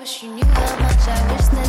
wish you knew how much I wish that.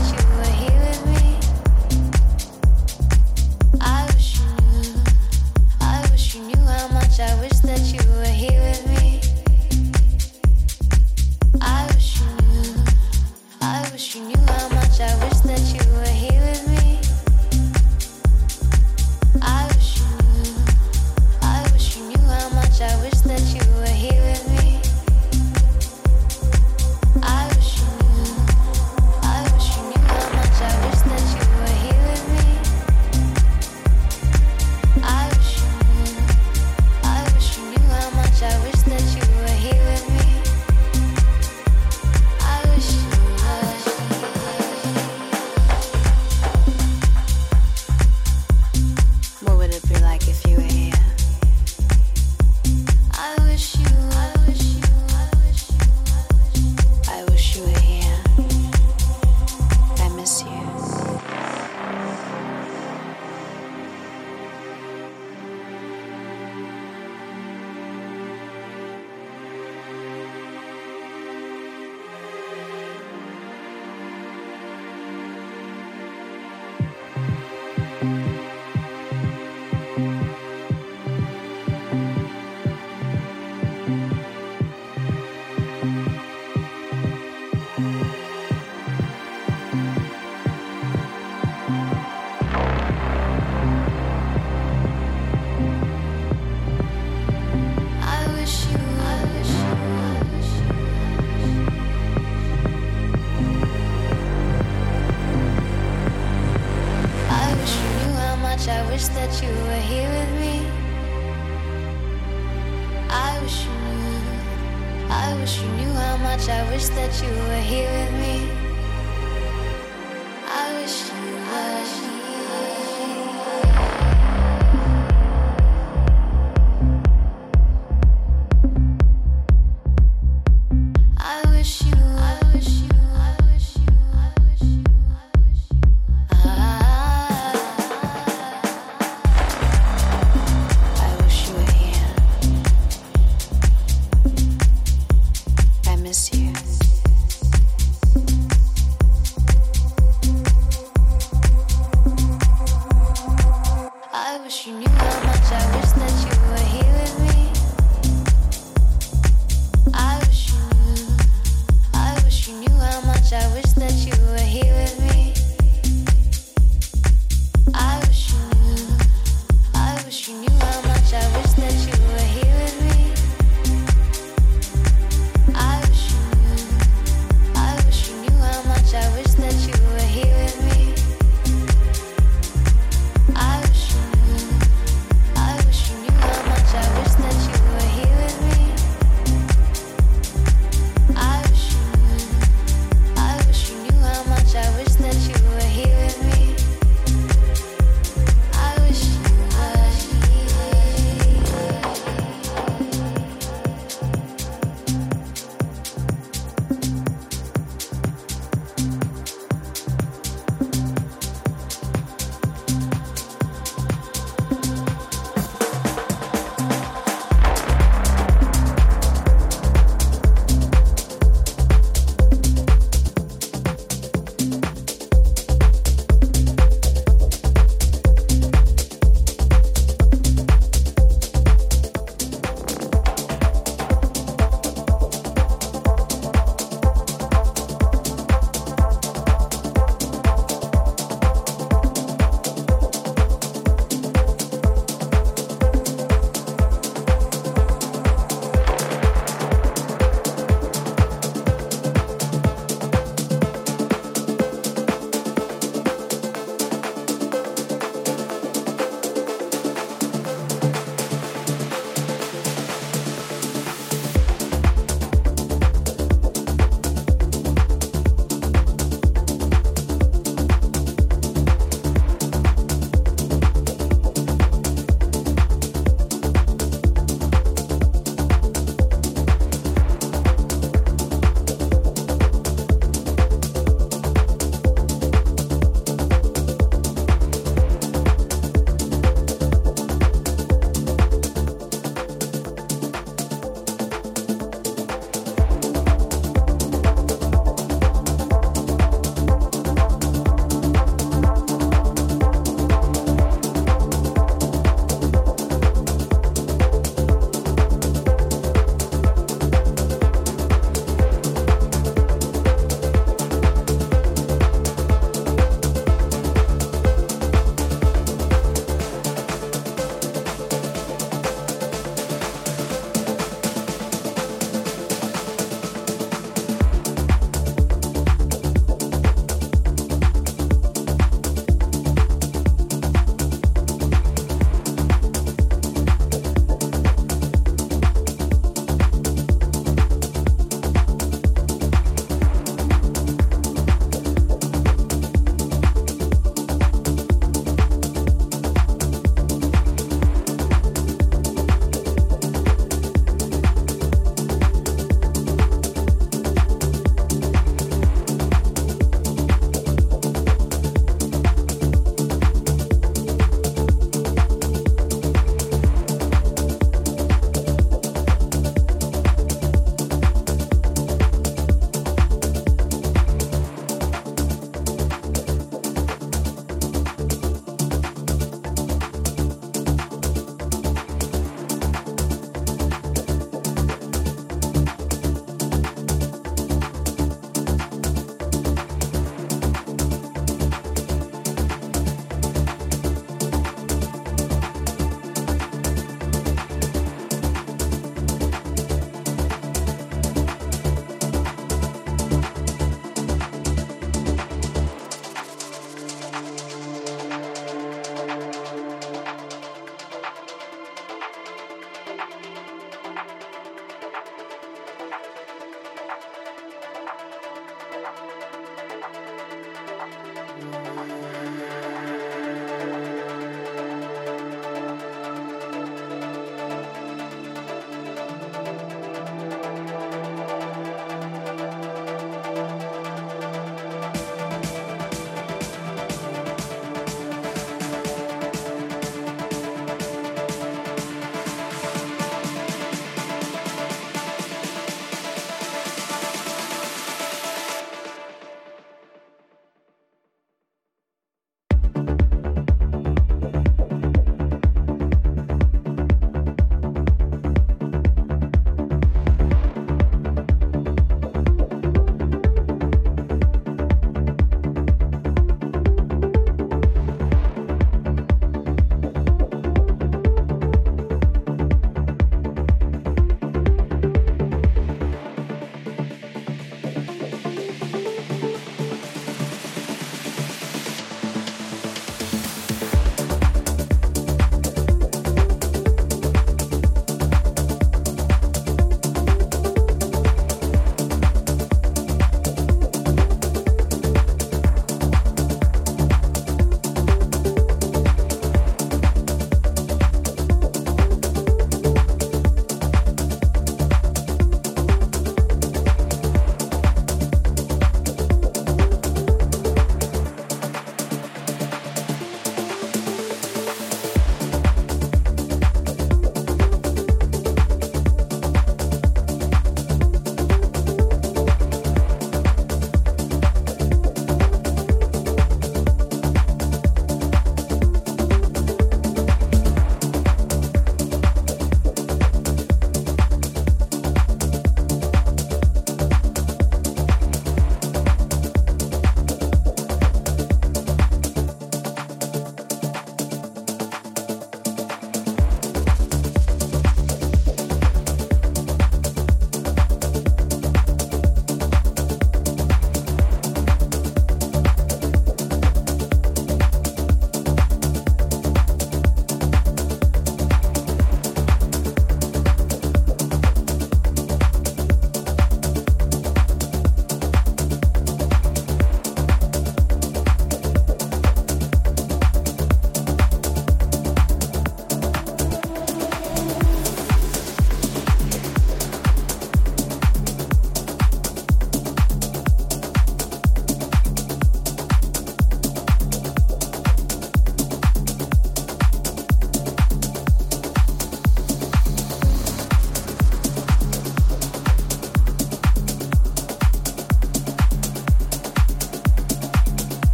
wish that you were here with me. I wish you knew. I wish you knew how much I wish that you were here with me.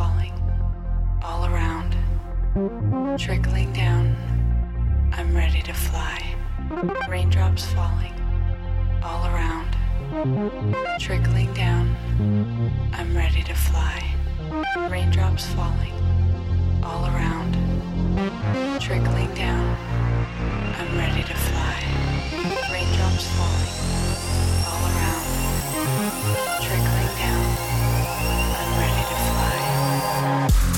Falling all around, trickling down. I'm ready to fly. Raindrops falling all around, trickling down. I'm ready to fly. Raindrops falling all around, trickling down. I'm ready to fly. Raindrops falling all around, trickling down. Fly.